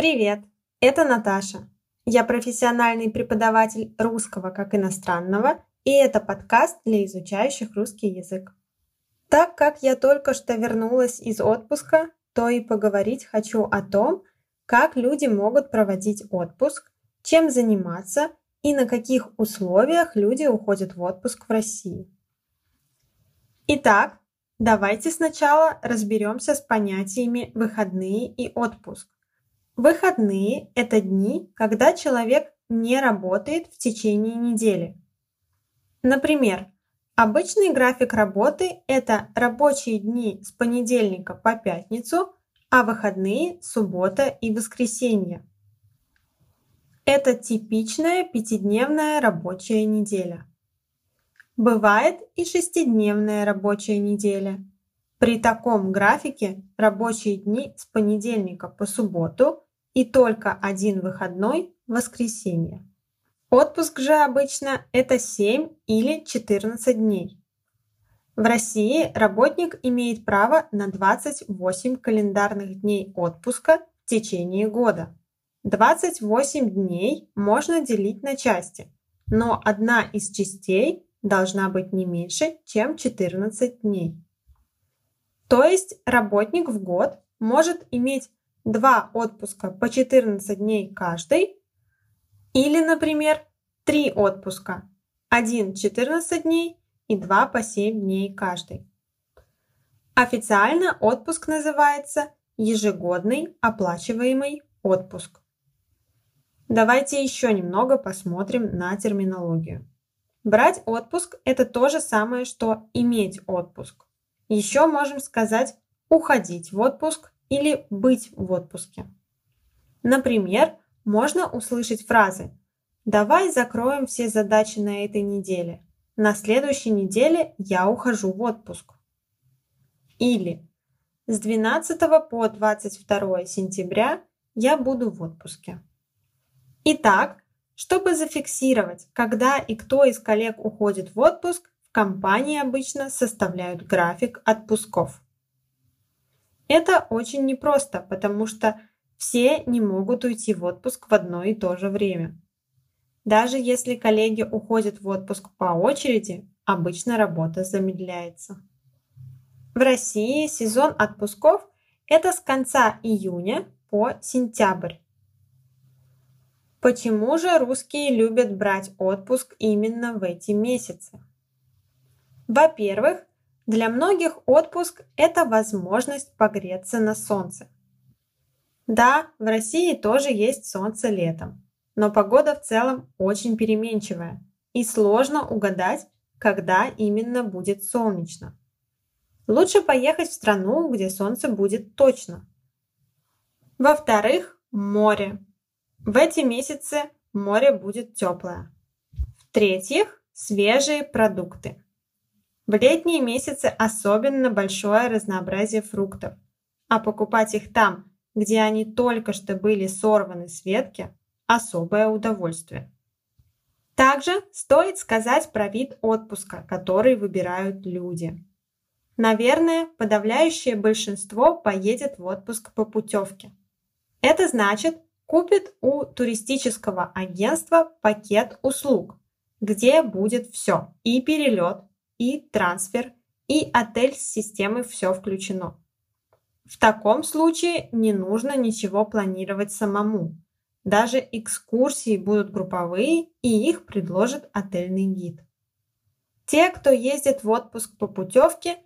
Привет, это Наташа. Я профессиональный преподаватель русского как иностранного, и это подкаст для изучающих русский язык. Так как я только что вернулась из отпуска, то и поговорить хочу о том, как люди могут проводить отпуск, чем заниматься и на каких условиях люди уходят в отпуск в России. Итак, давайте сначала разберемся с понятиями выходные и отпуск. Выходные – это дни, когда человек не работает в течение недели. Например, обычный график работы – это рабочие дни с понедельника по пятницу, а выходные – суббота и воскресенье. Это типичная пятидневная рабочая неделя. Бывает и шестидневная рабочая неделя. При таком графике рабочие дни с понедельника по субботу и только один выходной – воскресенье. Отпуск же обычно это 7 или 14 дней. В России работник имеет право на 28 календарных дней отпуска в течение года. 28 дней можно делить на части, но одна из частей должна быть не меньше, чем 14 дней. То есть работник в год может иметь два отпуска по 14 дней каждый, или, например, три отпуска, один 14 дней и два по 7 дней каждый. Официально отпуск называется ежегодный оплачиваемый отпуск. Давайте еще немного посмотрим на терминологию. Брать отпуск – это то же самое, что иметь отпуск. Еще можем сказать уходить в отпуск или быть в отпуске. Например, можно услышать фразы «Давай закроем все задачи на этой неделе. На следующей неделе я ухожу в отпуск». Или «С 12 по 22 сентября я буду в отпуске». Итак, чтобы зафиксировать, когда и кто из коллег уходит в отпуск, в компании обычно составляют график отпусков. Это очень непросто, потому что все не могут уйти в отпуск в одно и то же время. Даже если коллеги уходят в отпуск по очереди, обычно работа замедляется. В России сезон отпусков – это с конца июня по сентябрь. Почему же русские любят брать отпуск именно в эти месяцы? Во-первых, для многих отпуск – это возможность погреться на солнце. Да, в России тоже есть солнце летом, но погода в целом очень переменчивая и сложно угадать, когда именно будет солнечно. Лучше поехать в страну, где солнце будет точно. Во-вторых, море. В эти месяцы море будет теплое. В-третьих, свежие продукты. В летние месяцы особенно большое разнообразие фруктов, а покупать их там, где они только что были сорваны с ветки, особое удовольствие. Также стоит сказать про вид отпуска, который выбирают люди. Наверное, подавляющее большинство поедет в отпуск по путевке. Это значит, купит у туристического агентства пакет услуг, где будет все – и перелет, и трансфер, и отель с системой все включено. В таком случае не нужно ничего планировать самому. Даже экскурсии будут групповые, и их предложит отельный гид. Те, кто ездит в отпуск по путевке,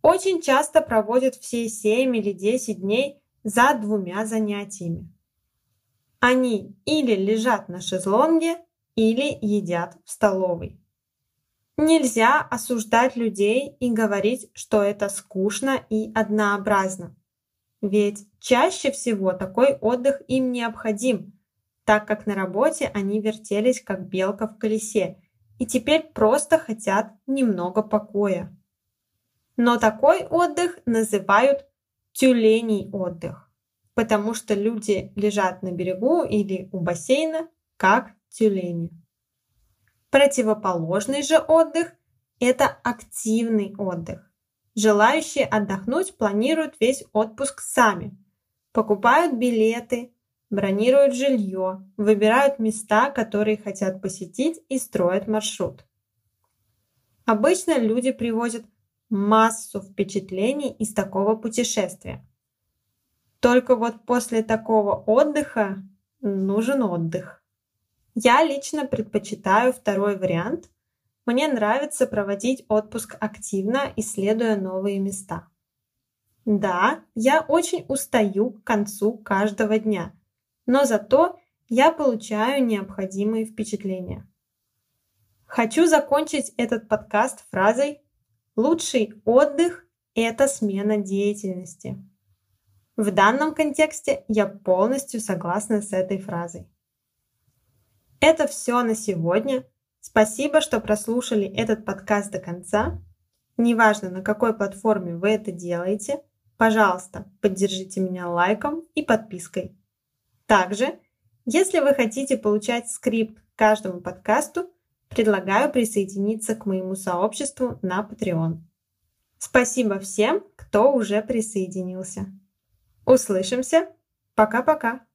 очень часто проводят все 7 или 10 дней за двумя занятиями. Они или лежат на шезлонге, или едят в столовой. Нельзя осуждать людей и говорить, что это скучно и однообразно. Ведь чаще всего такой отдых им необходим, так как на работе они вертелись как белка в колесе и теперь просто хотят немного покоя. Но такой отдых называют тюленей отдых потому что люди лежат на берегу или у бассейна, как тюлени. Противоположный же отдых – это активный отдых. Желающие отдохнуть планируют весь отпуск сами, покупают билеты, бронируют жилье, выбирают места, которые хотят посетить и строят маршрут. Обычно люди привозят массу впечатлений из такого путешествия. Только вот после такого отдыха нужен отдых. Я лично предпочитаю второй вариант. Мне нравится проводить отпуск активно, исследуя новые места. Да, я очень устаю к концу каждого дня, но зато я получаю необходимые впечатления. Хочу закончить этот подкаст фразой «Лучший отдых – это смена деятельности». В данном контексте я полностью согласна с этой фразой. Это все на сегодня. Спасибо, что прослушали этот подкаст до конца. Неважно, на какой платформе вы это делаете, пожалуйста, поддержите меня лайком и подпиской. Также, если вы хотите получать скрипт каждому подкасту, предлагаю присоединиться к моему сообществу на Patreon. Спасибо всем, кто уже присоединился. Услышимся. Пока-пока.